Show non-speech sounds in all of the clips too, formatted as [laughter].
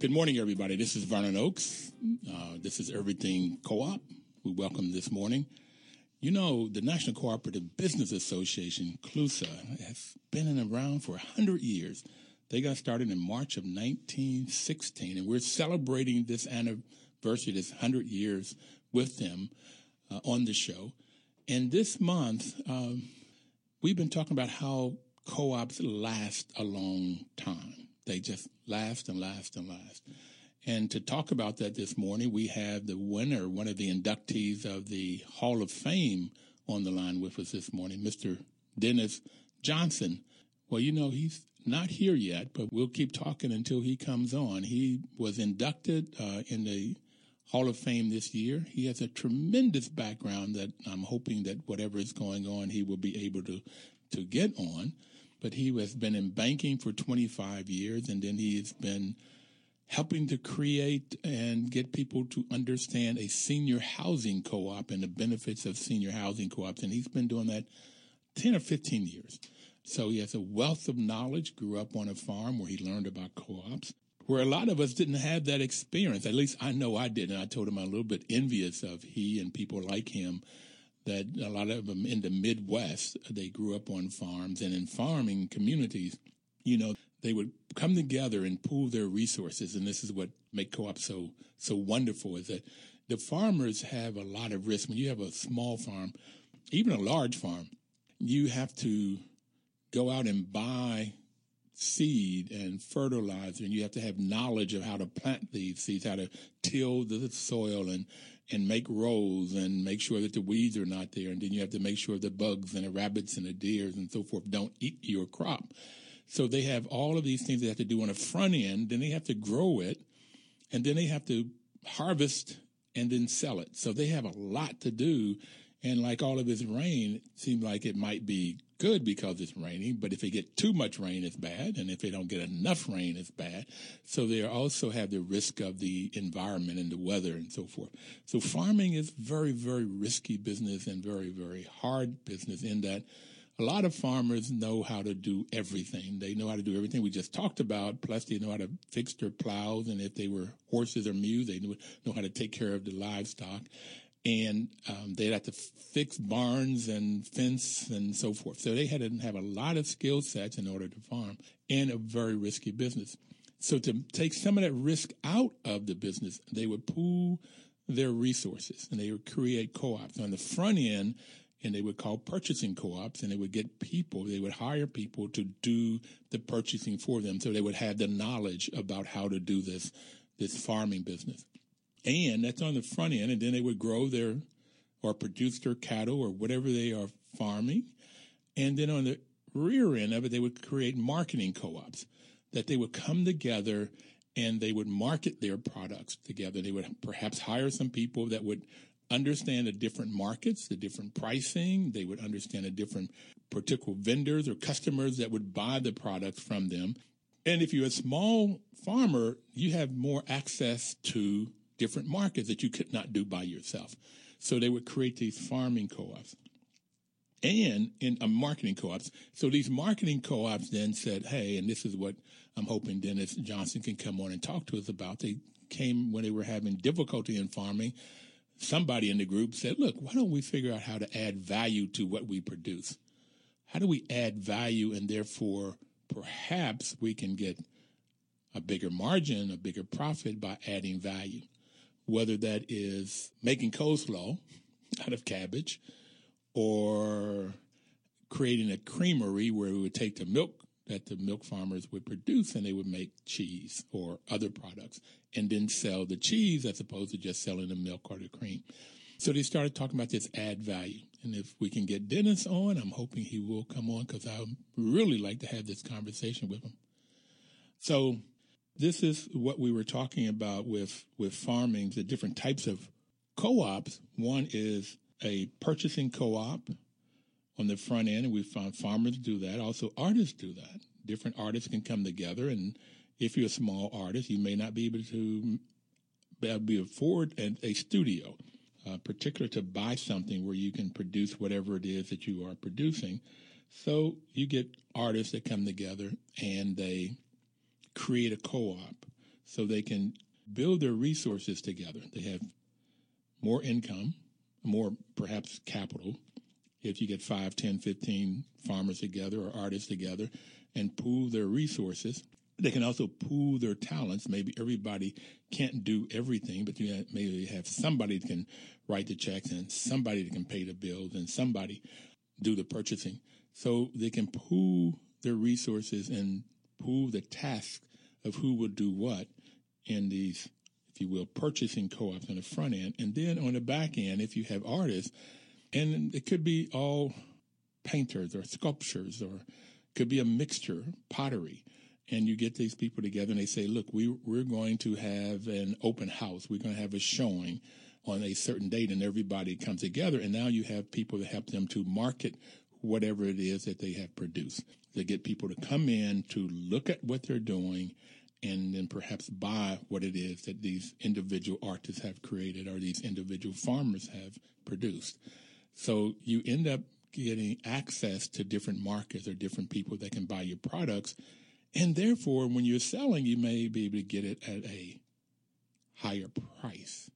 Good morning, everybody. This is Vernon Oakes. Uh, this is Everything Co-op. We welcome this morning. You know, the National Cooperative Business Association, CLUSA, has been around for 100 years. They got started in March of 1916, and we're celebrating this anniversary, this 100 years with them uh, on the show. And this month, um, we've been talking about how co-ops last a long time. They just laughed and laughed and laughed. And to talk about that this morning, we have the winner, one of the inductees of the Hall of Fame on the line with us this morning, Mr. Dennis Johnson. Well, you know, he's not here yet, but we'll keep talking until he comes on. He was inducted uh, in the Hall of Fame this year. He has a tremendous background that I'm hoping that whatever is going on, he will be able to, to get on. But he has been in banking for 25 years and then he has been helping to create and get people to understand a senior housing co-op and the benefits of senior housing co-ops. And he's been doing that 10 or 15 years. So he has a wealth of knowledge, grew up on a farm where he learned about co-ops, where a lot of us didn't have that experience. At least I know I did. And I told him I'm a little bit envious of he and people like him that a lot of them in the Midwest, they grew up on farms and in farming communities, you know, they would come together and pool their resources. And this is what make co-op so, so wonderful is that the farmers have a lot of risk. When you have a small farm, even a large farm, you have to go out and buy seed and fertilizer and you have to have knowledge of how to plant these seeds, how to till the soil and, and make rows and make sure that the weeds are not there. And then you have to make sure the bugs and the rabbits and the deers and so forth don't eat your crop. So they have all of these things they have to do on the front end. Then they have to grow it and then they have to harvest and then sell it. So they have a lot to do. And like all of this rain, it seems like it might be good because it's raining, but if they get too much rain, it's bad. And if they don't get enough rain, it's bad. So they also have the risk of the environment and the weather and so forth. So farming is very, very risky business and very, very hard business in that a lot of farmers know how to do everything. They know how to do everything we just talked about. Plus, they know how to fix their plows. And if they were horses or mules, they know, know how to take care of the livestock. And um, they'd have to fix barns and fence and so forth. So they had to have a lot of skill sets in order to farm and a very risky business. So to take some of that risk out of the business, they would pool their resources and they would create co-ops. On the front end, and they would call purchasing co-ops and they would get people, they would hire people to do the purchasing for them. So they would have the knowledge about how to do this, this farming business. And that's on the front end. And then they would grow their or produce their cattle or whatever they are farming. And then on the rear end of it, they would create marketing co-ops that they would come together and they would market their products together. They would perhaps hire some people that would understand the different markets, the different pricing. They would understand the different particular vendors or customers that would buy the products from them. And if you're a small farmer, you have more access to different markets that you could not do by yourself. So they would create these farming co-ops and in a marketing co-ops. So these marketing co-ops then said, Hey, and this is what I'm hoping Dennis Johnson can come on and talk to us about. They came when they were having difficulty in farming somebody in the group said, look, why don't we figure out how to add value to what we produce? How do we add value and therefore perhaps we can get a bigger margin, a bigger profit by adding value? Whether that is making coleslaw out of cabbage or creating a creamery where we would take the milk that the milk farmers would produce and they would make cheese or other products and then sell the cheese as opposed to just selling the milk or the cream. So they started talking about this add value. And if we can get Dennis on, I'm hoping he will come on because I would really like to have this conversation with him. So this is what we were talking about with, with farming, the different types of co-ops. One is a purchasing co-op on the front end, and we found farmers do that. Also, artists do that. Different artists can come together, and if you're a small artist, you may not be able to be afford a studio, uh, particular to buy something where you can produce whatever it is that you are producing. So you get artists that come together and they create a co-op so they can build their resources together. They have more income, more perhaps capital, if you get 5, 10, 15 farmers together or artists together and pool their resources. They can also pool their talents. Maybe everybody can't do everything, but you maybe have somebody that can write the checks and somebody that can pay the bills and somebody do the purchasing. So they can pool their resources and pool the task of who will do what in these, if you will, purchasing co-ops on the front end. And then on the back end, if you have artists, and it could be all painters or sculptures or could be a mixture, pottery. And you get these people together and they say, look, we, we're going to have an open house. We're going to have a showing on a certain date and everybody comes together. And now you have people to help them to market whatever it is that they have produced. They get people to come in to look at what they're doing and then perhaps buy what it is that these individual artists have created or these individual farmers have produced. So you end up getting access to different markets or different people that can buy your products. And therefore, when you're selling, you may be able to get it at a higher price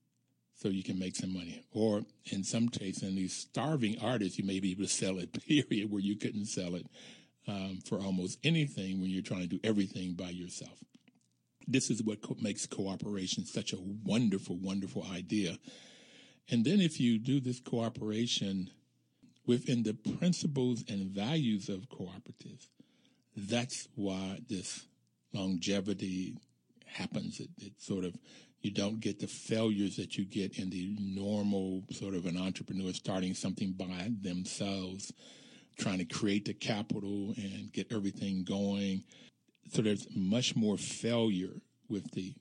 so you can make some money. Or in some cases, in these starving artists, you may be able to sell it, [laughs] period, where you couldn't sell it um, for almost anything when you're trying to do everything by yourself. This is what co- makes cooperation such a wonderful, wonderful idea and then if you do this cooperation within the principles and values of cooperatives, that's why this longevity happens. It, it, sort of, you don't get the failures that you get in the normal sort of an entrepreneur starting something by themselves, trying to create the capital and get everything going. So there's much more failure with the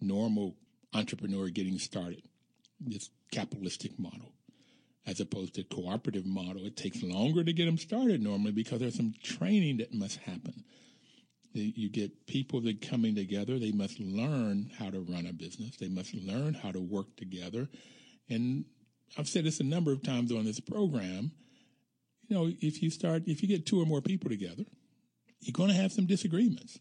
normal entrepreneur getting started this capitalistic model as opposed to cooperative model. It takes longer to get them started normally because there's some training that must happen. You get people that coming together. They must learn how to run a business. They must learn how to work together. And I've said this a number of times on this program. You know, if you start, if you get two or more people together, you're going to have some disagreements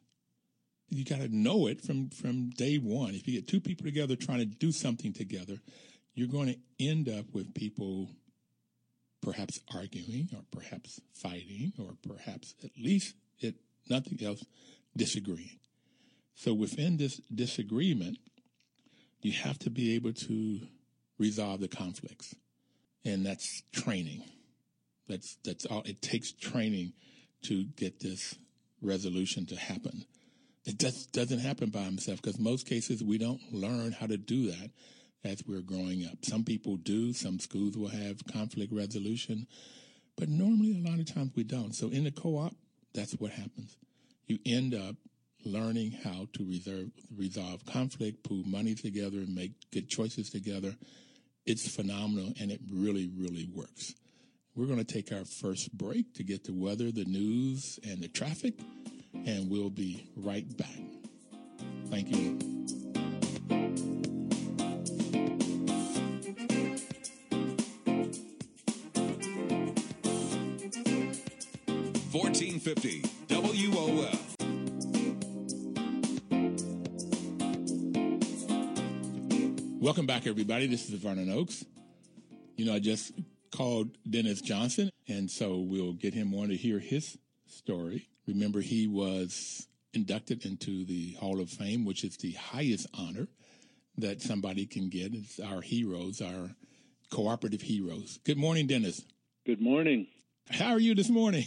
you got to know it from from day one. If you get two people together trying to do something together, you're going to end up with people perhaps arguing or perhaps fighting or perhaps at least nothing else disagreeing. So within this disagreement, you have to be able to resolve the conflicts. And that's training. That's that's all it takes training to get this resolution to happen. It just doesn't happen by himself because most cases we don't learn how to do that as we're growing up. Some people do. Some schools will have conflict resolution, but normally a lot of times we don't. So in the co-op, that's what happens. You end up learning how to reserve, resolve conflict, pool money together, and make good choices together. It's phenomenal, and it really, really works. We're going to take our first break to get the weather, the news, and the traffic and we'll be right back. Thank you. Fourteen fifty WOL. Welcome back, everybody. This is Vernon Oakes. You know, I just called Dennis Johnson, and so we'll get him on to hear his story. Remember, he was inducted into the Hall of Fame, which is the highest honor that somebody can get. It's our heroes, our cooperative heroes. Good morning, Dennis. Good morning. How are you this morning?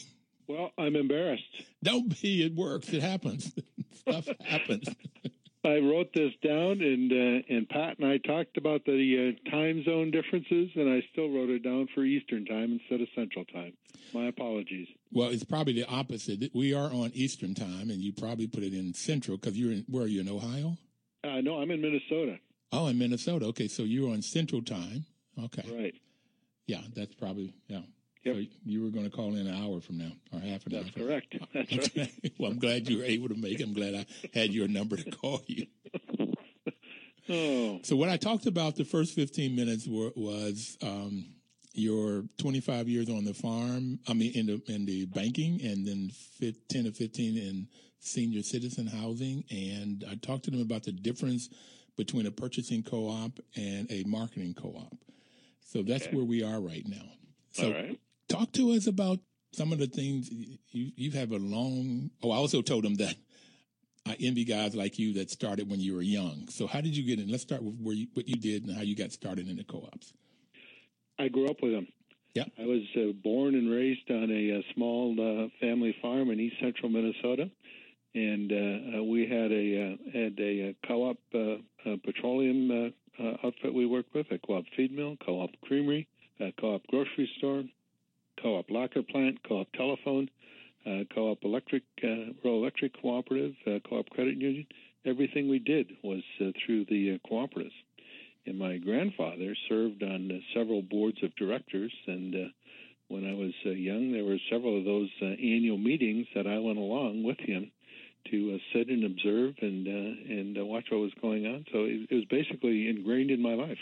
Well, I'm embarrassed. Don't be. It works. It happens. [laughs] Stuff happens. I wrote this down, and uh, and Pat and I talked about the uh, time zone differences, and I still wrote it down for Eastern time instead of Central time. My apologies. Well, it's probably the opposite. We are on Eastern time, and you probably put it in Central because you're in. Where are you in Ohio? Uh, no, I'm in Minnesota. Oh, in Minnesota. Okay, so you're on Central time. Okay. Right. Yeah, that's probably yeah. Yep. So you were going to call in an hour from now or half an That's hour. from- correct. [laughs] That's Okay. right. [laughs] well, I'm glad you were able to make it. I'm glad I had your number to call you. [laughs] Oh, So what I talked about the first 15 minutes were, was um, your 25 years on the farm. I mean, in the in the banking, and then fif- 10 or 15 in senior citizen housing. And I talked to them about the difference between a purchasing co-op and a marketing co-op. So that's Okay. where we are right now. So all right. Talk to us about some of the things you you have a long. Oh, I also told them that I envy guys like you that started when you were young. So how did you get in? Let's start with where you, what you did and how you got started in the co-ops. I grew up with them. Yeah. I was uh, born and raised on a, uh small uh, family farm in east central Minnesota, and uh, uh, we had a uh, had a, co-op petroleum uh, uh, outfit we worked with, a co-op feed mill, co-op creamery, a co-op grocery store, co-op locker plant, co-op telephone, uh, co-op electric, uh, rural electric cooperative, uh, co-op credit union. Everything we did was uh, through the uh, cooperatives. And my grandfather served on uh, several boards of directors. And when I was young, there were several of those annual meetings that I went along with him to sit and observe and and watch what was going on. So it, it was basically ingrained in my life.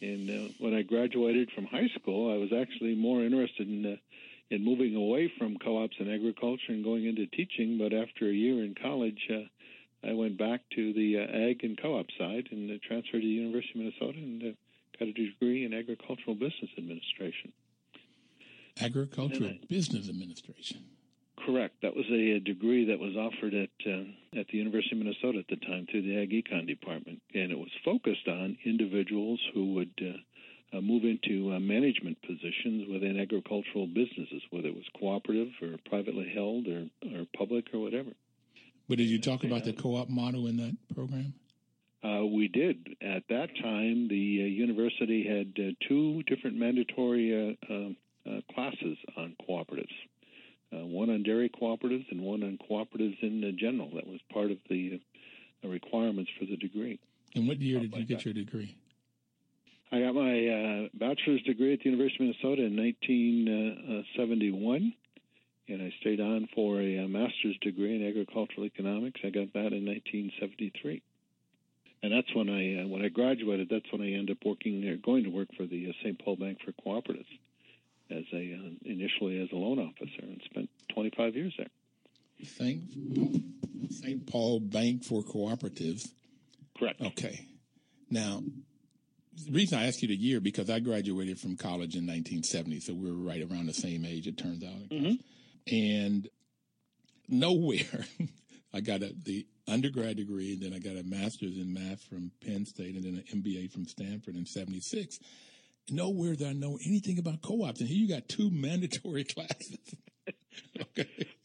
And uh, when I graduated from high school, I was actually more interested in uh, in moving away from co-ops and agriculture and going into teaching. But after a year in college, uh, I went back to the uh, ag and co-op side and uh, transferred to the University of Minnesota and uh, got a degree in agricultural business administration. Agricultural And Business Administration. Correct. That was a, degree that was offered at uh, at the University of Minnesota at the time through the Ag Econ department, and it was focused on individuals who would uh, uh, move into uh, management positions within agricultural businesses, whether it was cooperative or privately held or, or public or whatever. But did you talk about the co-op model in that program? Uh, we did. At that time, the uh, university had uh, two different mandatory uh, uh, uh, classes on cooperatives. Uh, one on dairy cooperatives and one on cooperatives in uh, general. That was part of the uh, requirements for the degree. And what year did you get your degree? I got my uh, bachelor's degree at the University of Minnesota in 1971, and I stayed on for a, uh master's degree in agricultural economics. I got that in 1973, and that's when I uh, when I graduated. That's when I ended up working, uh, going to work for the uh, St. Paul Bank for Cooperatives as a uh, initially as a loan officer, and spent 25 years there. St. St. Paul Bank for Cooperatives. Correct. Okay. Now, the reason I asked you the year because I graduated from college in 1970, so we were right around the same age. It turns out, Mhm. and nowhere [laughs] I got a, the undergrad degree, and then I got a master's in math from Penn State, and then an MBA from Stanford in '76. Nowhere did I know anything about co-ops, and here you got two [laughs] mandatory classes. okay. [laughs]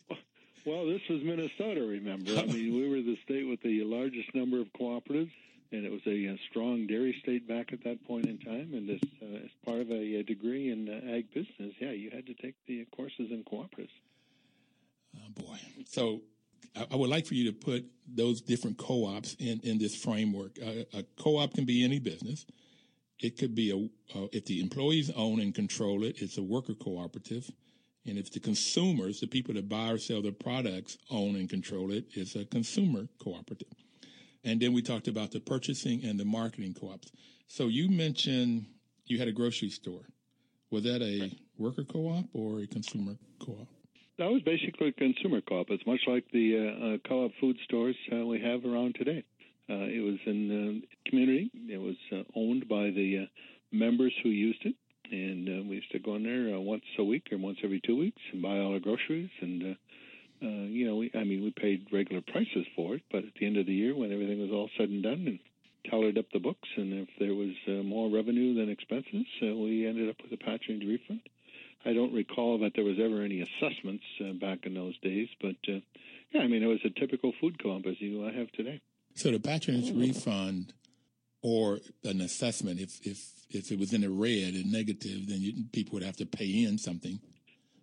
Well, this was Minnesota, remember? I mean, we were the state with the largest number of cooperatives, and it was a, uh strong dairy state back at that point in time. And this, uh, as part of a, uh degree in uh, ag business, yeah, you had to take the courses in cooperatives. Oh boy. So I, I would like for you to put those different co-ops in, in this framework. Uh, a co-op can be any business. It could be a, uh, if the employees own and control it, it's a worker cooperative. And if the consumers, the people that buy or sell their products own and control it, it's a consumer cooperative. And then we talked about the purchasing and the marketing co-ops. So you mentioned you had a grocery store. Was that a worker co-op or a consumer co-op? That was basically a consumer co-op. It's much like the uh, uh, co-op food stores uh, we have around today. Uh, it was in the community. It was uh, owned by the uh, members who used it, and uh, we used to go in there uh, once a week or once every two weeks and buy all our groceries. And uh, you know, we, I mean, we paid regular prices for it, but at the end of the year, when everything was all said and done, and tallied up the books, and if there was more revenue than expenses, we ended up with a patronage refund. I don't recall that there was ever any assessments back in those days, but yeah, I mean it was a typical food co-op as you have today. So the patronage refund or an assessment, if if if it was in the red and negative, then you, people would have to pay in something.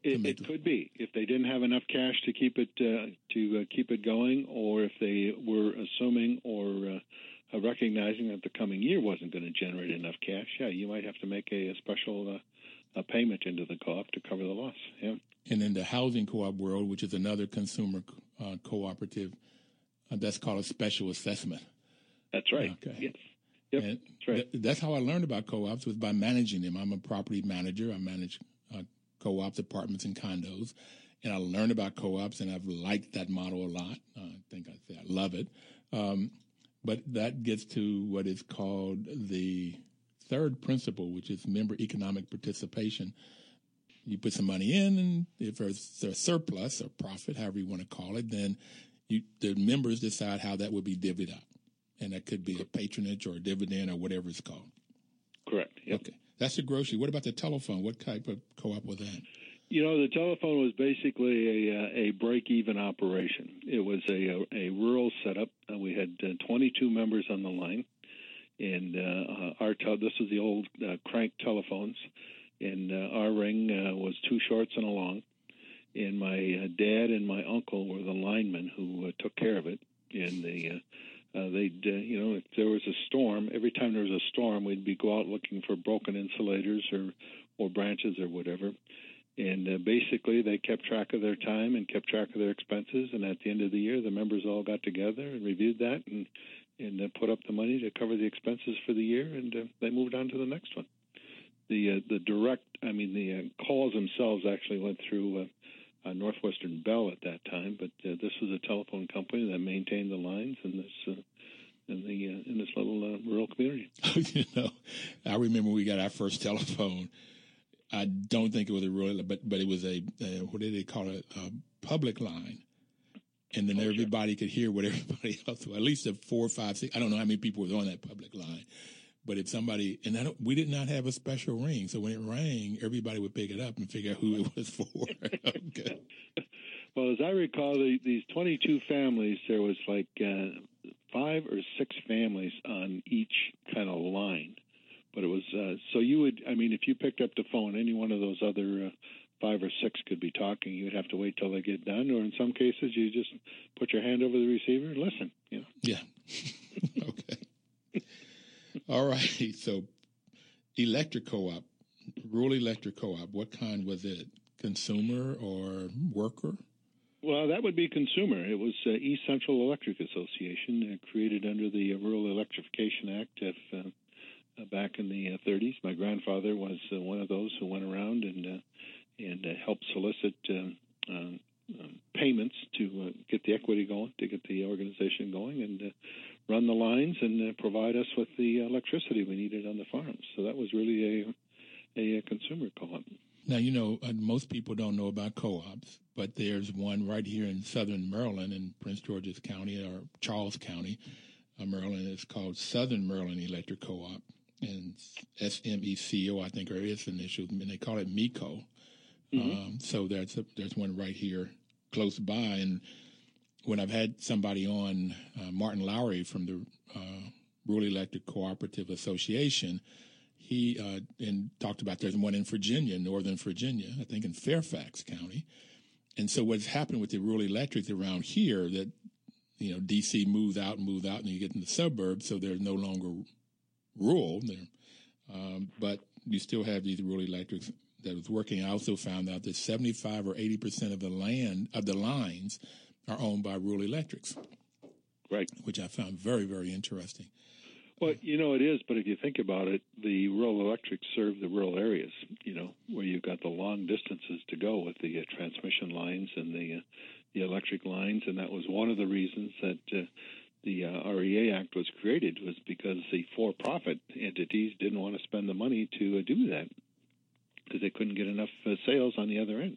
It, it could be if they didn't have enough cash to keep it uh, to uh, keep it going, or if they were assuming or uh, uh recognizing that the coming year wasn't going to generate enough cash. Yeah, you might have to make a, a special uh, a payment into the co-op to cover the loss. Yeah. And in the housing co-op world, which is another consumer uh, cooperative, that's called a special assessment. That's right. Okay. Yes. Yep. And that's right. Th- that's how I learned about co-ops was by managing them. I'm a property manager. I manage uh, co-ops, apartments, and condos, and I learned about co-ops, and I've liked that model a lot. Uh, I think I say I love it. Um, but that gets to what is called the third principle, which is member economic participation. You put some money in, and if there's a surplus or profit, however you want to call it, then you, the members decide how that would be divvied up and that could be a patronage or a dividend or whatever it's called. Correct. Yep. Okay, that's the grocery. What about the telephone? What type of co-op was that? You know, the telephone was basically a, uh, a break-even operation. It was a, a, a rural setup. Uh, we had uh, 22 members on the line, and uh, uh our tel- this was the old uh, crank telephones, and our ring was two shorts and a long. And my dad and my uncle were the linemen who took care of it, and the uh, they'd, uh, you know, if there was a storm, every time there was a storm, we'd be go out looking for broken insulators or, or branches or whatever. And uh, basically, they kept track of their time and kept track of their expenses. And at the end of the year, the members all got together and reviewed that and and uh, put up the money to cover the expenses for the year. And uh, they moved on to the next one. The uh, the direct, I mean, the uh, calls themselves actually went through. Uh, uh, Northwestern Bell at that time, but uh, this was a telephone company that maintained the lines in this uh, in the uh, in this little uh, rural community. [laughs] you know, I remember we got our first telephone. I don't think it was a rural, but but it was a what did they call it? A public line. And then oh, everybody sure. could hear what everybody [laughs] else. At least a four, five, six. I don't know how many people were on that public line, but if somebody, and I don't, we did not have a special ring, so when it rang, everybody would pick it up and figure out who it [laughs] was for. okay. Well, as I recall, the, these 22 families, there was like uh, five or six families on each kind of line. But it was uh, so you would, I mean, if you picked up the phone, any one of those other uh, five or six could be talking. You'd have to wait till they get done, or in some cases, you just put your hand over the receiver and listen. You know. Yeah. [laughs] okay. All right. So, electric co-op, rural electric co-op. What kind was it? Consumer or worker? Well, that would be consumer. It was uh, East Central Electric Association, uh, created under the uh, Rural Electrification Act of, uh, uh, back in the 30s. Uh, My grandfather was one of those who went around and and helped solicit payments to get the equity going, to get the organization going, and run the lines and uh, provide us with the electricity we needed on the farms. So that was really a, a, consumer co-op. Now, you know, uh, most people don't know about co-ops, but there's one right here in southern Maryland in Prince George's County or Charles County, uh, Maryland. It's called Southern Maryland Electric Co-op, and SMECO, I think, are its initials, and they call it MECO. Mm-hmm. Um, so there's a, there's one right here close by, and when I've had somebody on, uh, Martin Lowery from the uh, Rural Electric Cooperative Association, he uh, and talked about there's one in Virginia, Northern Virginia, I think in Fairfax County. And so what's happened with the rural electrics around here that you know DC moves out and moves out, and you get in the suburbs, so they're no longer rural there, um, but you still have these rural electrics that was working. I also found out that 75 or 80 percent of the land of the lines are owned by rural electrics. Right. Which I found very, very interesting. Well, you know it is, but if you think about it, the rural electrics serve the rural areas. You know where you've got the long distances to go with the uh, transmission lines and the uh, the electric lines, and that was one of the reasons that uh, the uh, REA Act was created was because the for-profit entities didn't want to spend the money to uh, do that because they couldn't get enough uh, sales on the other end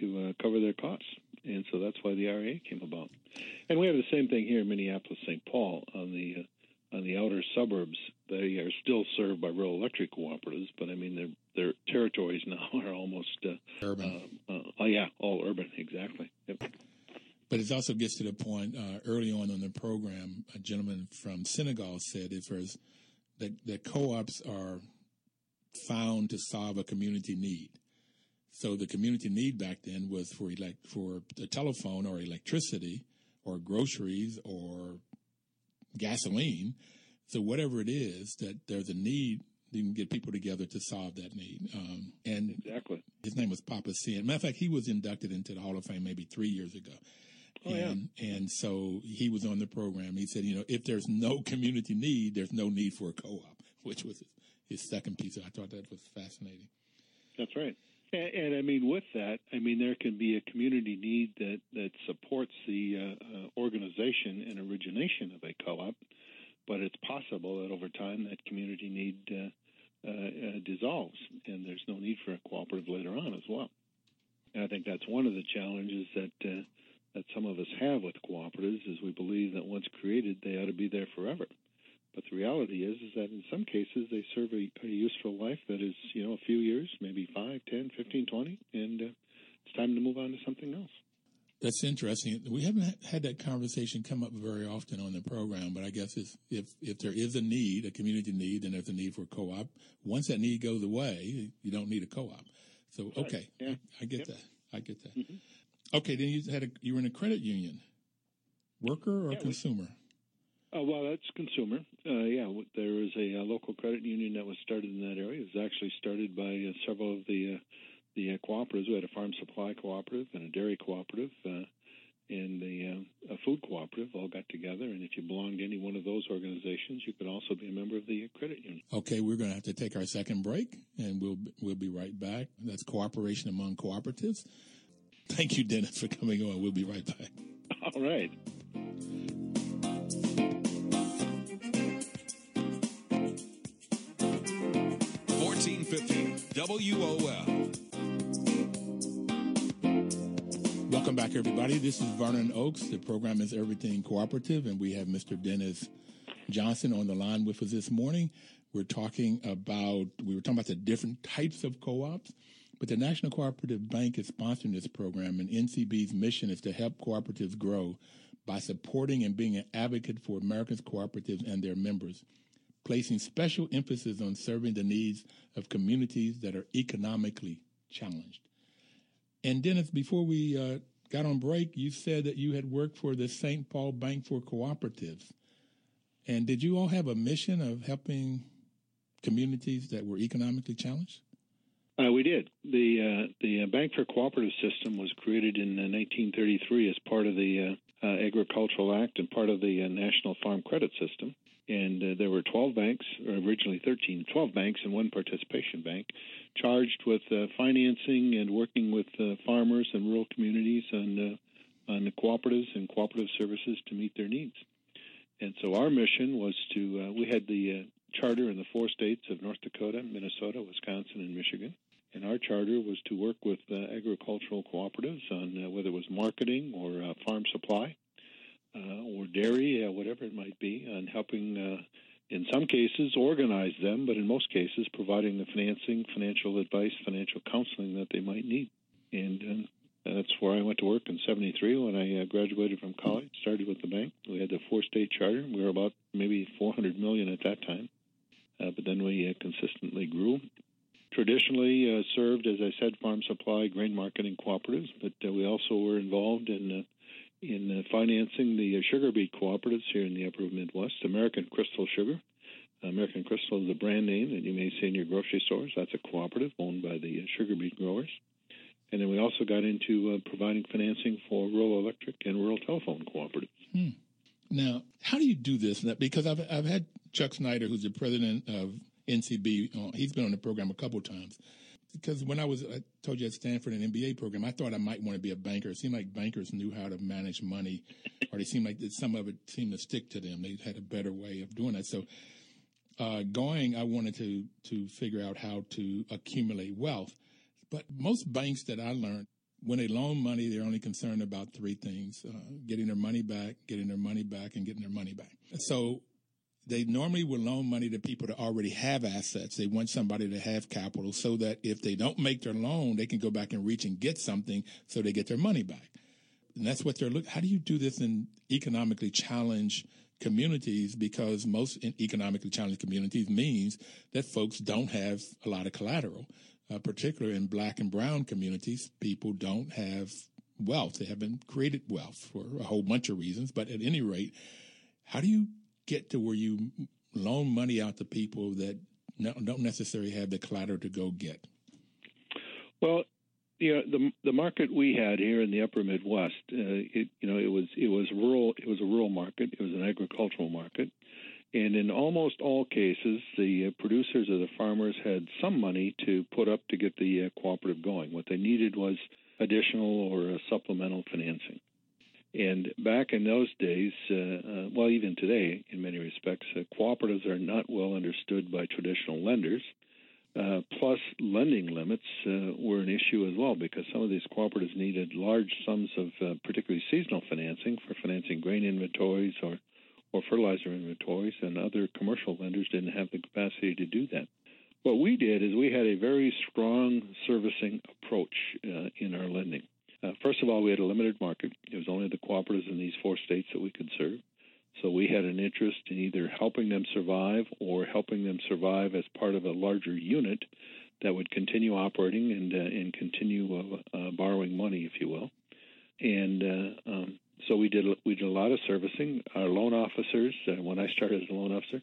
to cover their costs and so that's why the REA came about. And we have the same thing here in Minneapolis, St. Paul, on the uh, on the outer suburbs. They are still served by rural electric cooperatives, but I mean they're they're territories [laughs] now are almost uh, urban. Uh, uh, oh yeah, all urban, exactly. Yep. But it also gets to the point uh, early on in the program. A gentleman from Senegal said if there's that, that co-ops are found to solve a community need. So the community need back then was for elect for the telephone or electricity or groceries or gasoline. So whatever it is that there's a need, you can get people together to solve that need. Um, and exactly, his name was Papa Sene. Matter of fact, he was inducted into the Hall of Fame maybe three years ago. Oh, and yeah. and so he was on the program. He said, you know, if there's no community need, there's no need for a co-op, which was his second piece. I thought that was fascinating. That's right. And, and, I mean, with that, I mean there can be a community need that that supports the uh, uh, organization and origination of a co-op, but it's possible that over time that community need uh, uh, uh dissolves, and there's no need for a cooperative later on as well. And I think that's one of the challenges that uh, that some of us have with cooperatives is we believe that once created, they ought to be there forever. But the reality is, is that in some cases they serve a, a useful life that is, you know, a few years, maybe 5, 10, 15, 20, and uh, it's time to move on to something else. That's interesting. We haven't had that conversation come up very often on the program, but I guess if if if there is a need, a community need, and there's a need for a co-op. Once that need goes away, you don't need a co-op. So okay, yeah. I, I, get yep. that. I get that. Mm-hmm. Okay, then you had a, you were in a credit union, worker or yeah, consumer? Uh, well, that's consumer. Uh, yeah, there was a, a, local credit union that was started in that area. It was actually started by uh, several of the uh, the uh, cooperatives. We had a farm supply cooperative and a dairy cooperative uh, and the, a food cooperative all got together. And if you belonged to any one of those organizations, you could also be a member of the credit union. Okay, we're going to have to take our second break, and we'll we'll be right back. That's cooperation among cooperatives. Thank you, Dennis, for coming on. We'll be right back. All right. WOL. Welcome back, everybody. This is Vernon Oakes. The program is Everything Cooperative, and we have Mr. Dennis Johnson on the line with us this morning. We're talking about we were talking about the different types of co-ops, but the National Cooperative Bank is sponsoring this program, and NCB's mission is to help cooperatives grow by supporting and being an advocate for Americans cooperatives and their members placing special emphasis on serving the needs of communities that are economically challenged. And Dennis, before we uh, got on break, you said that you had worked for the St. Paul Bank for Cooperatives. And did you all have a mission of helping communities that were economically challenged? Uh, we did. The uh, the Bank for Cooperative system was created in 1933 uh, as part of the uh, uh, Agricultural Act and part of the National Farm Credit System and uh, there were 12 banks, or originally 13, 12 banks and one participation bank, charged with uh, financing and working with uh, farmers and rural communities on uh, on the cooperatives and cooperative services to meet their needs. And so our mission was to uh, we had the uh, charter in the four states of North Dakota, Minnesota, Wisconsin, and Michigan. And our charter was to work with agricultural cooperatives on whether it was marketing or farm supply or dairy, uh, whatever it might be, and helping, uh, in some cases, organize them, but in most cases, providing the financing, financial advice, financial counseling that they might need. And um, that's where I went to work in '73 when I uh, graduated from college. Started with the bank. We had the four-state charter. We were about maybe 400 million at that time, uh, but then we uh, consistently grew. Traditionally uh, served, as I said, farm supply, grain marketing cooperatives, but uh, we also were involved in uh, in uh, financing the uh, sugar beet cooperatives here in the upper Midwest. American Crystal Sugar. American Crystal is a brand name that you may see in your grocery stores. That's a cooperative owned by the uh, sugar beet growers. And then we also got into uh, providing financing for rural electric and rural telephone cooperatives. Hmm. Now, how do you do this? Because I've, I've had Chuck Snyder, who's the president of NCB, uh, he's been on the program a couple times because when I was, I told you at Stanford an MBA program, I thought I might want to be a banker. It seemed like bankers knew how to manage money, or they seemed like some of it seemed to stick to them. They had a better way of doing that. So, uh, going, I wanted to to figure out how to accumulate wealth. But most banks that I learned, when they loan money, they're only concerned about three things: uh, getting their money back, getting their money back, and getting their money back. So, they normally will loan money to people that already have assets. They want somebody to have capital so that if they don't make their loan, they can go back and reach and get something so they get their money back. And that's what they're looking. How do you do this in economically challenged communities? Because most economically challenged communities means that folks don't have a lot of collateral. Uh, particularly in black and brown communities, people don't have wealth. They haven't created wealth for a whole bunch of reasons. But at any rate, how do you get to where you loan money out to people that don't necessarily have the collateral to go get? Well, you know, the the market we had here in the Upper Midwest, uh, it you know it was it was rural. It was a rural market. It was an agricultural market, and in almost all cases, the uh, producers or the farmers had some money to put up to get the uh, cooperative going. What they needed was additional or supplemental financing. And back in those days, uh, uh, well, even today, in many respects, uh, cooperatives are not well understood by traditional lenders. Uh, plus, lending limits uh, were an issue as well because some of these cooperatives needed large sums of uh, particularly seasonal financing for financing grain inventories or, or fertilizer inventories, and other commercial lenders didn't have the capacity to do that. What we did is we had a very strong servicing approach in our lending. Uh, first of all, we had a limited market. It was only the cooperatives in these four states that we could serve. So we had an interest in either helping them survive or helping them survive as part of a larger unit that would continue operating and uh, and continue uh, uh borrowing money, if you will. And uh, um, so we did we did a lot of servicing. Our loan officers, uh, when I started as a loan officer,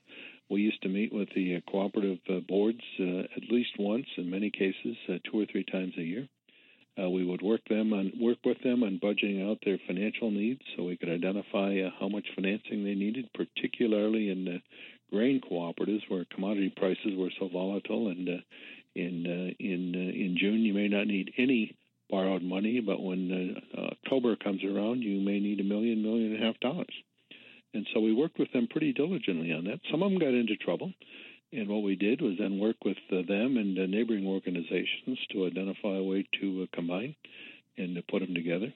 we used to meet with the cooperative boards at least once, in many cases two or three times a year uh, we would work them on work with them on budgeting out their financial needs, so we could identify uh, how much financing they needed, particularly in the grain cooperatives where commodity prices were so volatile. And uh, in uh, in uh, in June, you may not need any borrowed money, but when uh, October comes around, you may need a million, million and a half dollars. And so we worked with them pretty diligently on that. Some of them got into trouble. And what we did was then work with uh, them and uh, neighboring organizations to identify a way to uh, combine and to put them together.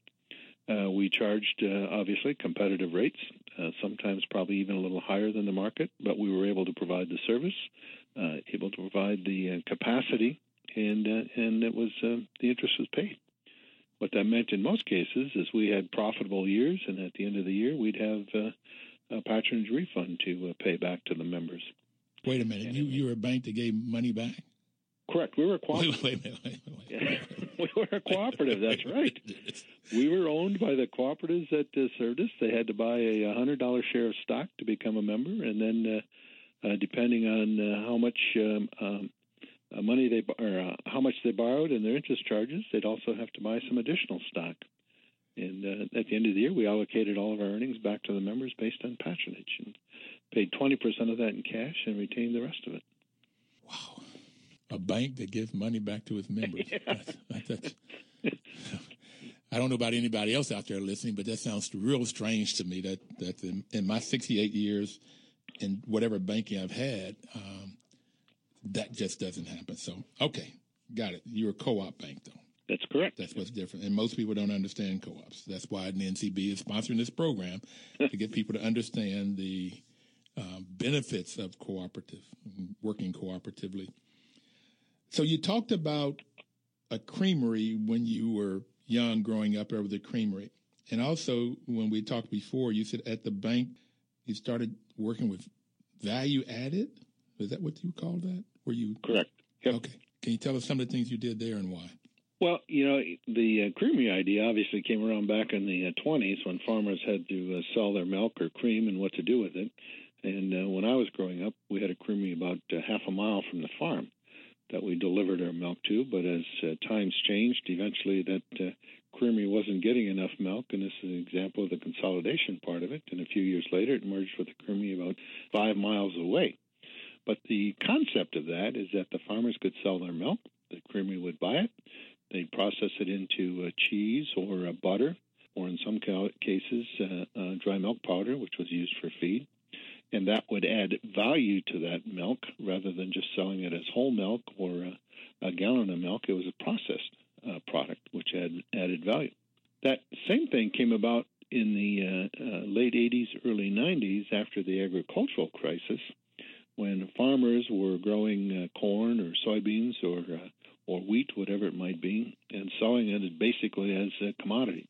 Uh, we charged, uh, obviously, competitive rates, uh, sometimes probably even a little higher than the market, but we were able to provide the service, able to provide the capacity, and and it was the interest was paid. What that meant in most cases is we had profitable years, and at the end of the year, we'd have a patronage refund to pay back to the members. Wait a minute. You you were a bank that gave money back? Correct. We were a [laughs] cooperative. Wait, wait, wait, [laughs] we were a cooperative. That's right. We were owned by the cooperatives that uh, served us. They had to buy a hundred dollar share of stock to become a member, and then uh, uh, depending on uh, how much um, um, uh, money they or uh, how much they borrowed and their interest charges, they'd also have to buy some additional stock. And uh, at the end of the year, we allocated all of our earnings back to the members based on patronage. And paid 20% of that in cash and retained the rest of it. Wow. A bank that gives money back to its members. [laughs] yeah. that's, that's, I don't know about anybody else out there listening, but that sounds real strange to me that, that in, in my 68 years in whatever banking I've had, um, that just doesn't happen. So, okay, got it. You're a co-op bank, though. That's correct. That's what's different. And most people don't understand co-ops. That's why the NCB is sponsoring this program to get people to understand the uh, benefits of cooperative, working cooperatively. So you talked about a creamery when you were young, growing up over the creamery, and also when we talked before, you said at the bank you started working with value added. Is that what you called that? Were you correct? Yep. Okay. Can you tell us some of the things you did there and why? Well, you know, the uh, creamery idea obviously came around back in the uh, 20s when farmers had to uh, sell their milk or cream and what to do with it. And uh, when I was growing up, we had a creamery about uh, half a mile from the farm that we delivered our milk to. But as uh, times changed, eventually that uh, creamery wasn't getting enough milk, and this is an example of the consolidation part of it. And a few years later, it merged with a creamery about five miles away. But the concept of that is that the farmers could sell their milk, the creamery would buy it, they'd process it into uh, cheese or uh, butter, or in some cases, uh, uh, dry milk powder, which was used for feed and that would add value to that milk rather than just selling it as whole milk or a, a gallon of milk. It was a processed uh, product which had added value. That same thing came about in the uh, uh, late 80s, early 90s, after the agricultural crisis, when farmers were growing uh, corn or soybeans or uh, or wheat, whatever it might be, and selling it basically as commodities.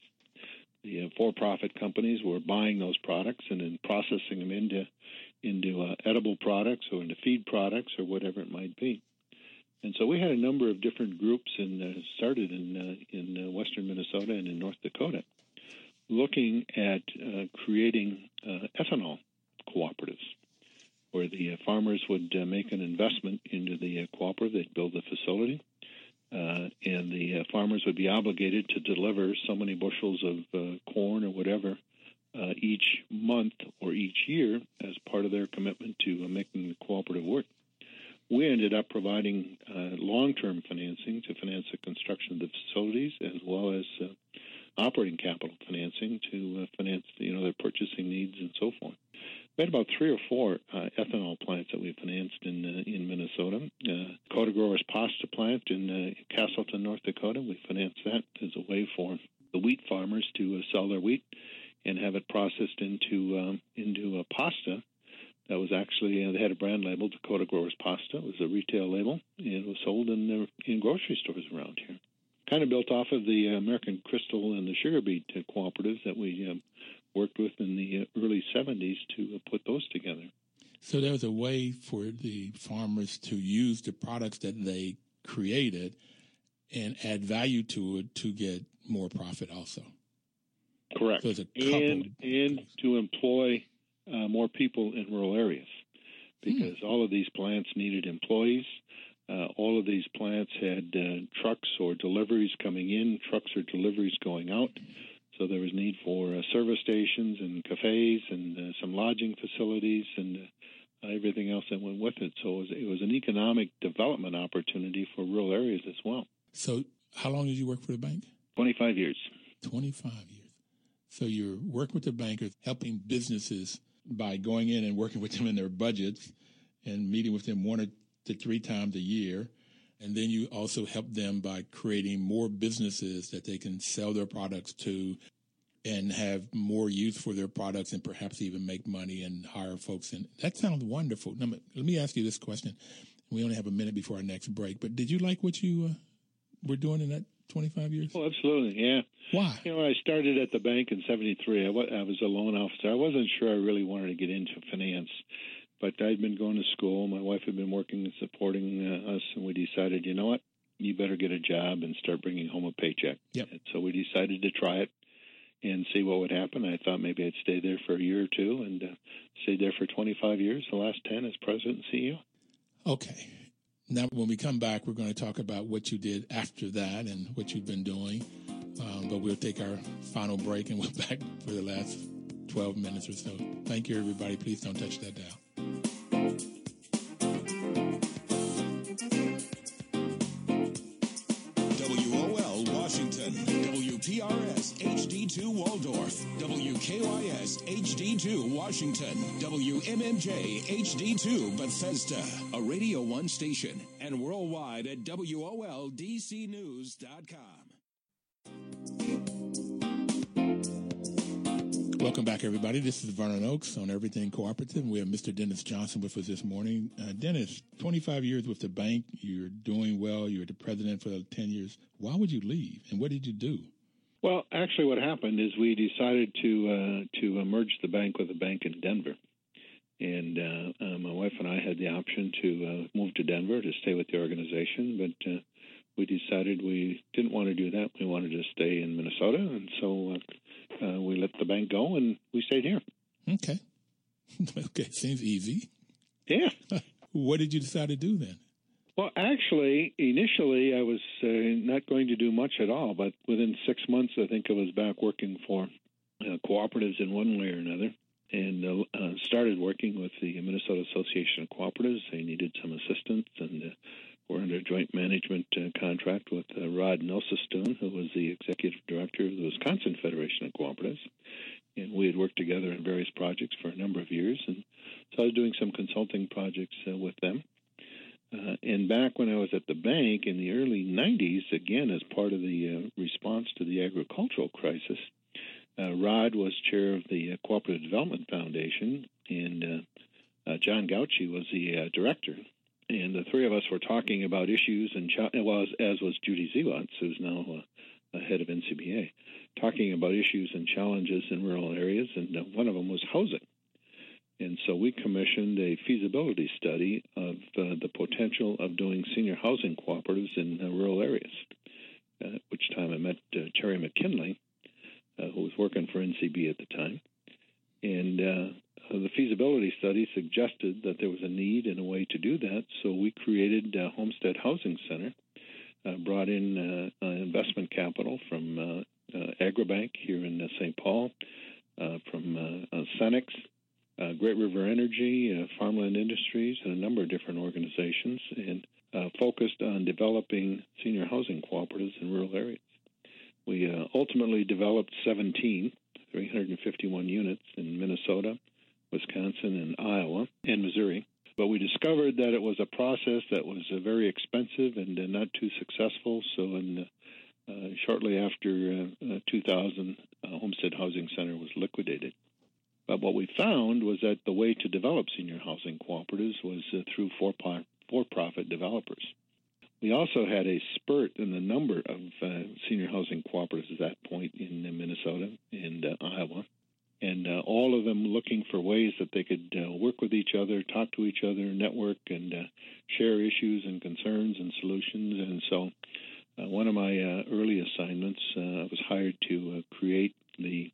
The uh, for-profit companies were buying those products and then processing them into into uh, edible products or into feed products or whatever it might be. And so we had a number of different groups and uh, started in uh, in uh, western Minnesota and in North Dakota, looking at uh, creating ethanol cooperatives, where the farmers would make an investment into the cooperative. They'd build the facility, and the farmers would be obligated to deliver so many bushels of corn or whatever each month or each year as part of their commitment to making the cooperative work we ended up providing uh, long-term financing to finance the construction of the facilities, as well as uh, operating capital financing to uh, finance, you know, their purchasing needs and so forth. We had about three or four uh, ethanol plants that we financed in uh, in Minnesota. Uh, Dakota Growers Pasta plant in Castleton, North Dakota. We financed that as a way for the wheat farmers to sell their wheat and have it processed into um, into a pasta that was actually uh, they had a brand label, Dakota Growers Pasta. It was a retail label, and it was sold in in grocery stores around here. Kind of built off of the American Crystal and the Sugar Beet cooperatives that we um, worked with in the uh, early 70s to uh, put those together. So there was a way for the farmers to use the products that they created and add value to it to get more profit also. Correct. So and and to employ uh, more people in rural areas because mm. all of these plants needed employees. Uh, all of these plants had uh, trucks or deliveries coming in, trucks or deliveries going out. So there was need for uh, service stations and cafes and uh, some lodging facilities and uh, everything else that went with it. So it was, it was an economic development opportunity for rural areas as well. So how long did you work for the bank? 25 years. 25 years. So you're working with the bankers, helping businesses by going in and working with them in their budgets and meeting with them one to three times a year. And then you also help them by creating more businesses that they can sell their products to and have more use for their products and perhaps even make money and hire folks. And that sounds wonderful. Now, let me ask you this question. We only have a minute before our next break, but did you like what you uh, were doing in that 25 years? Oh, absolutely. Yeah. Why? You know, I started at the bank in 73. I was a loan officer. I wasn't sure I really wanted to get into finance, but I'd been going to school. My wife had been working and supporting uh, us, and we decided, you know what? You better get a job and start bringing home a paycheck. Yep. And so we decided to try it and see what would happen. I thought maybe I'd stay there for a year or two and uh, stayed there for 25 years, the last 10 as president and CEO. Okay. Now, when we come back, we're going to talk about what you did after that and what you've been doing. Um, but we'll take our final break and [laughs] we're back for the last 12 minutes or so. Thank you, everybody. Please don't touch that dial. WOL Washington, WPRS HD2 Waldorf, WKYS HD2 Washington, WMMJ HD2 Bethesda, a Radio 1 station, and worldwide at WOLDCnews.com. Welcome back, everybody. This is Vernon Oakes on Everything Cooperative. We have Mr. Dennis Johnson with us this morning. Uh, Dennis, 25 years with the bank. You're doing well. You're the president for 10 years. Why would you leave, and what did you do? Well, actually, what happened is we decided to uh, to merge the bank with a bank in Denver, and uh, uh, my wife and I had the option to uh, move to Denver to stay with the organization, but uh, we decided we didn't want to do that. We wanted to stay in Minnesota, and so uh, we let the bank go, and we stayed here. Okay, [laughs] okay, seems easy. Yeah. [laughs] what did you decide to do then? Well, actually, initially I was uh, not going to do much at all, but within six months, I think I was back working for uh, cooperatives in one way or another, and uh, uh started working with the Minnesota Association of Cooperatives. They needed some assistance, and uh, we're under a joint management uh, contract with Rod Nilsestuen, who was the executive director of the Wisconsin Federation of Cooperatives. And we had worked together on various projects for a number of years, and so I was doing some consulting projects with them. Uh, and back when I was at the bank in the early 90s, again, as part of the uh, response to the agricultural crisis, Uh, Rod was chair of the Cooperative Development Foundation, and John Gauchi was the director. And the three of us were talking about issues, and well, as, as was Judy Ziewacz, who's now head of NCBA, talking about issues and challenges in rural areas, and one of them was housing. And so we commissioned a feasibility study uh, the potential of doing senior housing cooperatives in uh, rural areas. At which time I met uh, Terry McKinley, uh, who was working for NCB at the time. And the feasibility study suggested that there was a need and a way to do that. So we created Homestead Housing Center, brought in investment capital from Agribank here in St. Paul, from uh, Great River Energy, uh, Farmland Industries, and a number of different organizations, and uh, focused on developing senior housing cooperatives in rural areas. We uh, ultimately developed 17, 351 units in Minnesota, Wisconsin, and Iowa, and Missouri. But we discovered that it was a process that was uh, very expensive and uh, not too successful. So, in shortly after 2000, Homestead Housing Center was liquidated. But what we found was that the way to develop senior housing cooperatives was uh, through for profit developers. We also had a spurt in the number of uh, senior housing cooperatives at that point in uh, Minnesota and uh, Iowa, and uh, all of them looking for ways that they could uh, work with each other, talk to each other, network, and share issues and concerns and solutions. And so, one of my early assignments, I was hired to create the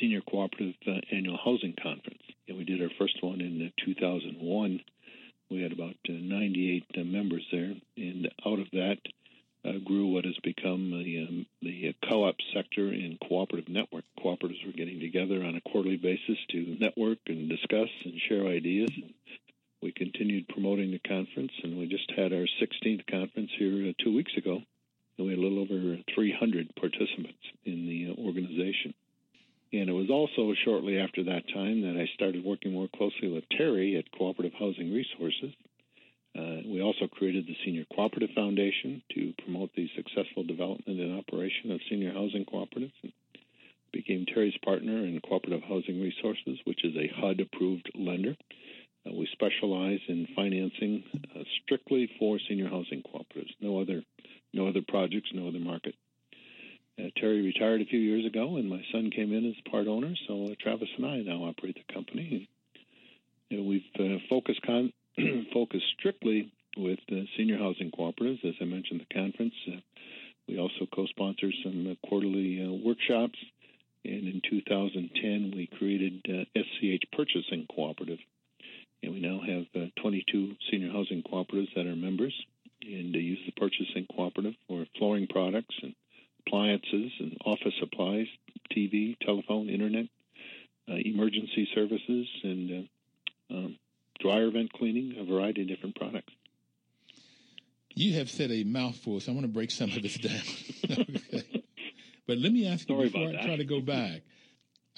Senior Cooperative uh, Annual Housing Conference. And we did our first one in uh, 2001. We had about uh, 98 uh, members there, and out of that grew what has become the, um, the co-op sector and cooperative network. Cooperatives were getting together on a quarterly basis to network and discuss and share ideas. We continued promoting the conference, and we just had our 16th conference here two weeks ago. And we had a little over 300 participants in the organization. And it was also shortly after that time that I started working more closely with Terry at Cooperative Housing Resources. Uh, we also created the Senior Cooperative Foundation to promote the successful development and operation of senior housing cooperatives. And became Terry's partner in Cooperative Housing Resources, which is a HUD approved lender. Uh, we specialize in financing uh, strictly for senior housing cooperatives. No other, no other projects, no other market. Uh, Terry retired a few years ago, and my son came in as part owner. So uh, Travis and I now operate the company. And, we've uh, focused con- [clears throat] focused strictly with senior housing cooperatives. As I mentioned, the conference. Uh, we also co-sponsor some uh, quarterly uh, workshops. And in 2010, we created SCH Purchasing Cooperative, and we now have 22 senior housing cooperatives that are members and use the purchasing cooperative for flooring products and appliances and office supplies, TV, telephone, internet, uh, emergency services, and uh, um, dryer vent cleaning, a variety of different products. You have said a mouthful, so I want to break some of this down. [laughs] okay. But let me ask you Sorry before I try to go back.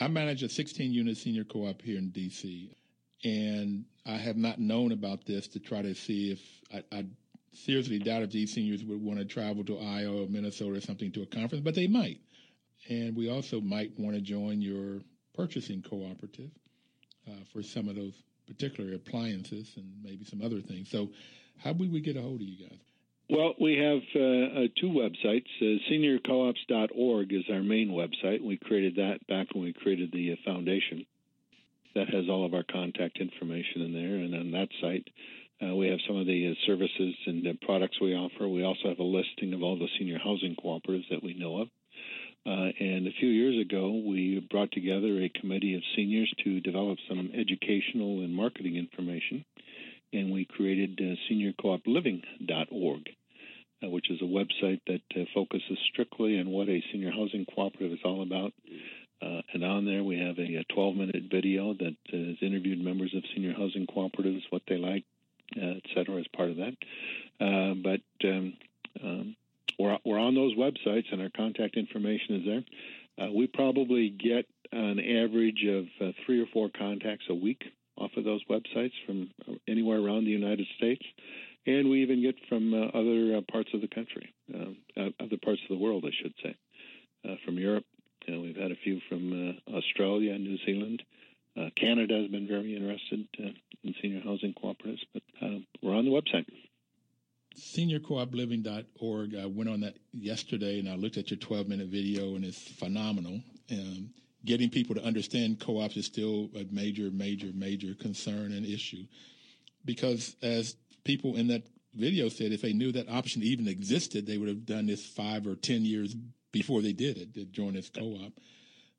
I manage a 16 unit senior co op here in D.C., and I have not known about this to try to see if I, I seriously doubt if these seniors would want to travel to Iowa or Minnesota or something to a conference, but they might. And we also might want to join your purchasing cooperative uh, for some of those particular appliances and maybe some other things. So, how would we get a hold of you guys? Well, we have uh, uh, two websites. Uh, seniorcoops.org is our main website. We created that back when we created the uh, foundation. That has all of our contact information in there. And on that site, uh, we have some of the uh, services and products we offer. We also have a listing of all the senior housing cooperatives that we know of. Uh, and a few years ago, we brought together a committee of seniors to develop some educational and marketing information. And we created uh, seniorcoopliving.org, uh, which is a website that focuses strictly on what a senior housing cooperative is all about. Uh, and on there, we have a, a 12 minute video that has interviewed members of senior housing cooperatives, what they like, uh, et cetera, as part of that. Uh, but um, um, we're, we're on those websites, and our contact information is there. Uh, we probably get an average of uh, three or four contacts a week off of those websites from anywhere around the United States, and we even get from uh, other uh, parts of the country, other parts of the world, I should say, from Europe, Uh, we've had a few from uh, Australia New Zealand. Uh, Canada has been very interested uh, in senior housing cooperatives, but uh, we're on the website. SeniorCoopLiving.org. I went on that yesterday and I looked at your 12 minute video, and it's phenomenal. Um, getting people to understand co ops is still a major, major, major concern and issue because, as people in that video said, if they knew that option even existed, they would have done this five or 10 years before they did it, to join this co op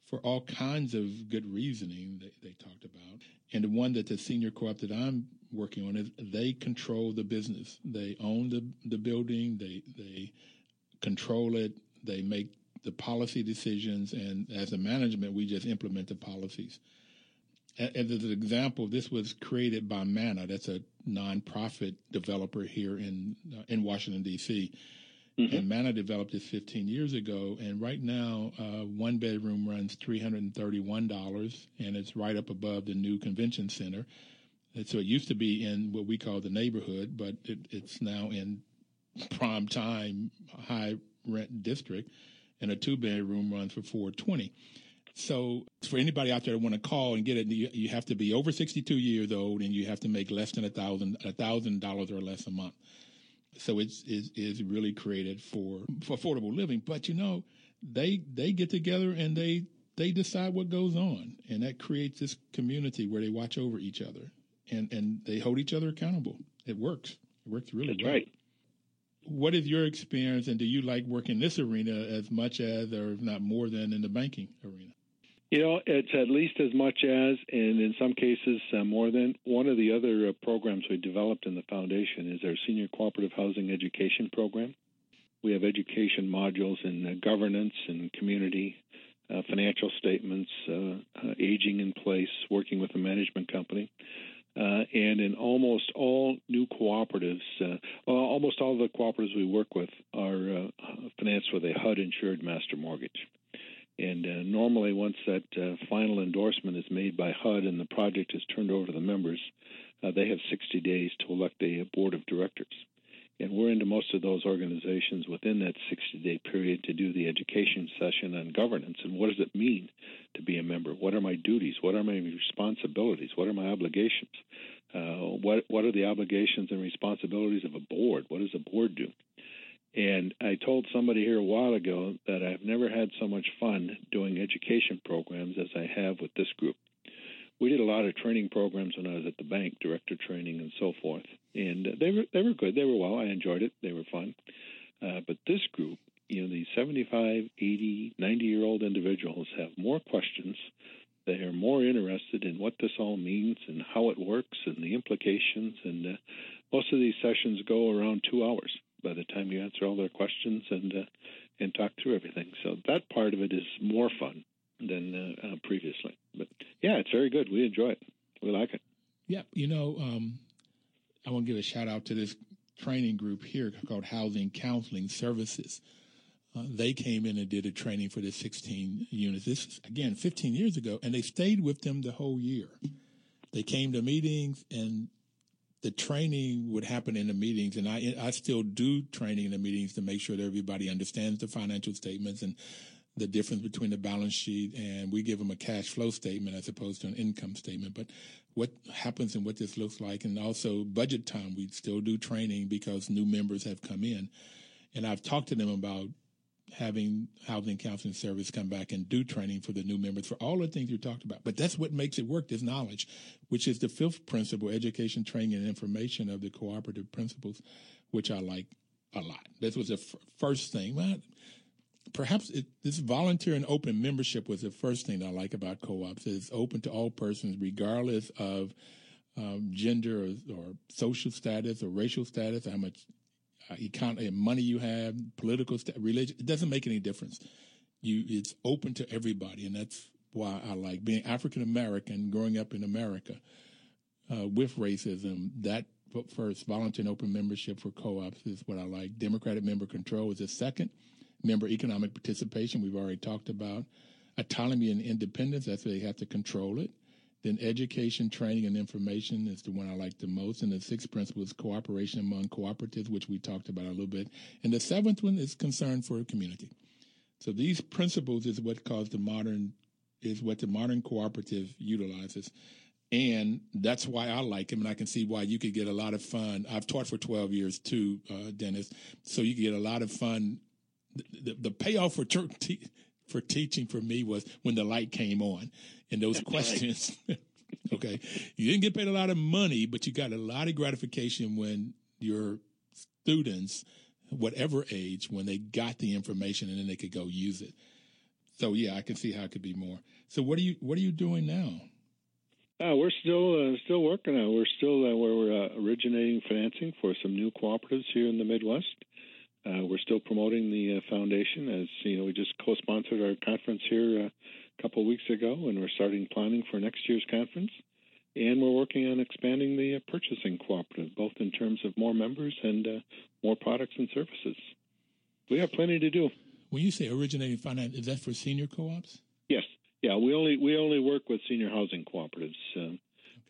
for all kinds of good reasoning that they talked about. And the one that the senior co-op that I'm working on is they control the business. They own the, the building. They, they control it. They make the policy decisions. And as a management, we just implement the policies. As an example, this was created by MANNA. That's a nonprofit developer here in uh, in Washington D.C. Mm-hmm. And MANNA developed this 15 years ago, and right now, uh, one bedroom runs $331, and it's right up above the new convention center. And so it used to be in what we call the neighborhood, but it, it's now in prime time high rent district, and a two bedroom runs for 420. So for anybody out there that want to call and get it, you, you have to be over 62 years old, and you have to make less than a thousand a thousand dollars or less a month. So it's, it's, it's really created for, for affordable living. But you know, they they get together and they they decide what goes on, and that creates this community where they watch over each other and and they hold each other accountable. It works. It works really That's well. right. What is your experience, and do you like working in this arena as much as, or if not more than, in the banking arena? You know, it's at least as much as, and in some cases uh, more than. One of the other uh, programs we developed in the foundation is our Senior Cooperative Housing Education Program. We have education modules in uh, governance and community, uh, financial statements, uh, uh, aging in place, working with a management company. And in almost all new cooperatives, well, almost all the cooperatives we work with are financed with a HUD insured master mortgage. And uh, normally, once that uh, final endorsement is made by HUD and the project is turned over to the members, uh, they have 60 days to elect a, board of directors. And we're into most of those organizations within that 60 day period to do the education session on governance and what does it mean to be a member? What are my duties? What are my responsibilities? What are my obligations? Uh, what, what are the obligations and responsibilities of a board? What does a board do? And I told somebody here a while ago that I've never had so much fun doing education programs as I have with this group. We did a lot of training programs when I was at the bank, director training and so forth, and they were they were good. They were well. I enjoyed it. They were fun. Uh, but this group, you know, these 75, 80, 90 year old individuals have more questions. They are more interested in what this all means and how it works and the implications. And uh, most of these sessions go around two hours by the time you answer all their questions and uh, and talk through everything. So that part of it is more fun than uh, uh, previously. But yeah, it's very good. We enjoy it. We like it. Yeah, you know, um, I want to give a shout out to this training group here called Housing Counseling Services. Uh, they came in and did a training for the 16 units. This is, again, 15 years ago, and they stayed with them the whole year. They came to meetings and the training would happen in the meetings, and I I still do training in the meetings to make sure that everybody understands the financial statements and the difference between the balance sheet and we give them a cash flow statement as opposed to an income statement. But what happens and what this looks like, and also budget time, we still do training because new members have come in, and I've talked to them about having housing counseling service come back and do training for the new members for all the things you talked about. But that's what makes it work, this knowledge, which is the fifth principle, education, training, and information of the cooperative principles, which I like a lot. This was the f- first thing. Well, perhaps it, this volunteer and open membership was the first thing I like about co-ops. It's open to all persons, regardless of um, gender or, or, social status or racial status, how much uh, economy, money you have, political, st- religion. It doesn't make any difference. You, it's open to everybody, and that's why I like being African American, growing up in America uh, with racism. That first, volunteer and open membership for co-ops is what I like. Democratic member control is the second. Member economic participation, we've already talked about. Autonomy and independence, that's where they have to control it. Then education, training, and information is the one I like the most. And the sixth principle is cooperation among cooperatives, which we talked about a little bit. And the seventh one is concern for the community. So these principles is what caused the modern is what the modern cooperative utilizes. And that's why I like him, and I can see why you could get a lot of fun. I've taught for 12 years too, uh, Dennis, so you get a lot of fun. The, the, payoff for te- for teaching for me was when the light came on and those [laughs] questions. [laughs] okay, you didn't get paid a lot of money, but you got a lot of gratification when your students, whatever age, when they got the information and then they could go use it. So yeah, I can see how it could be more. So what are you what are you doing now? Uh, we're still uh, still working on. It. We're still uh, where we're uh, originating financing for some new cooperatives here in the Midwest. Uh, we're still promoting the uh, foundation as you know. We just co-sponsored our conference here a couple of weeks ago, and we're starting planning for next year's conference. And we're working on expanding the purchasing cooperative, both in terms of more members and more products and services. We have plenty to do. When you say originating finance, is that for senior co-ops? Yes. Yeah, we only we only work with senior housing cooperatives,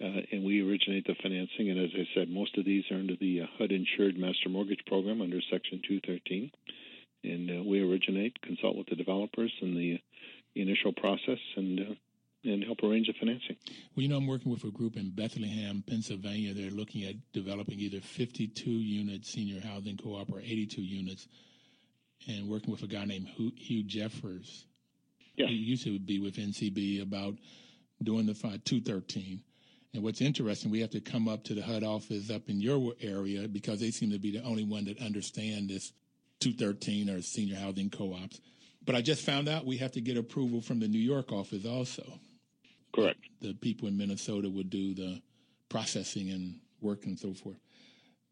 uh, uh, and we originate the financing. And as I said, most of these are under the uh, HUD insured master mortgage program under Section 213, and uh, we originate, consult with the developers in the initial process, and uh, and help arrange the financing. Well, you know, I'm working with a group in Bethlehem, Pennsylvania. They're looking at developing either 52 unit senior housing co-op or 82 units, and working with a guy named Hugh Jeffers yeah. He used to be with NCB about doing the 213. And what's interesting, we have to come up to the HUD office up in your area because they seem to be the only one that understand this 213 or senior housing co-ops. But I just found out we have to get approval from the New York office also. Correct. The people in Minnesota would do the processing and work and so forth.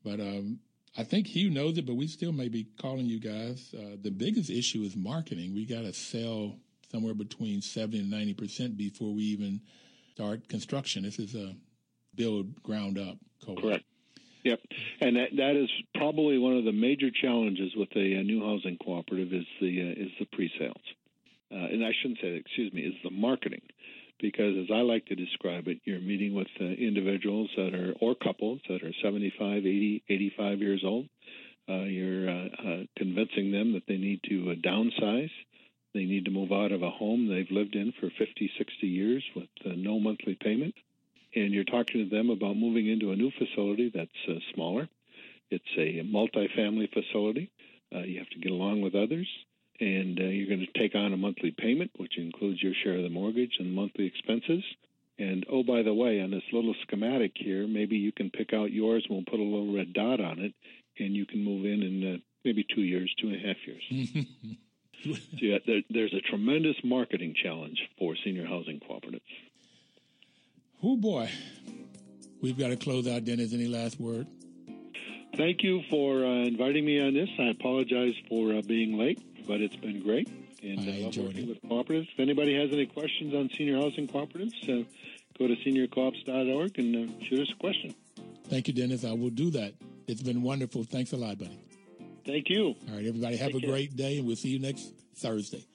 But um, I think Hugh knows it, but we still may be calling you guys. Uh, the biggest issue is marketing. We got to sell somewhere between 70 and 90 percent before we even start construction. This is a build ground up co Correct. Yep, and that that is probably one of the major challenges with a, a new housing cooperative is the uh, is the pre-sales, uh, and I shouldn't say that, excuse me, is the marketing, because as I like to describe it, you're meeting with uh, individuals that are or couples that are 75, 80, 85 years old. Uh, you're uh, uh, convincing them that they need to downsize, they need to move out of a home they've lived in for 50, 60 years with uh, no monthly payment. And you're talking to them about moving into a new facility that's uh, smaller. It's a multi-family facility. Uh, you have to get along with others. And uh, you're going to take on a monthly payment, which includes your share of the mortgage and monthly expenses. And oh, by the way, on this little schematic here, maybe you can pick out yours. And we'll put a little red dot on it, and you can move in in uh, maybe two years, two and a half years. [laughs] [laughs] yeah, there, there's a tremendous marketing challenge for senior housing cooperatives. Oh boy, we've got to close out. Dennis, any last word? Thank you for uh, inviting me on this. I apologize for uh, being late, but it's been great. And I uh, enjoyed it. with cooperatives. If anybody has any questions on senior housing cooperatives, uh, go to seniorcoops.org and uh, shoot us a question. Thank you, Dennis. I will do that. It's been wonderful. Thanks a lot, buddy. Thank you. All right, everybody, have Take a care. great day, and we'll see you next Thursday.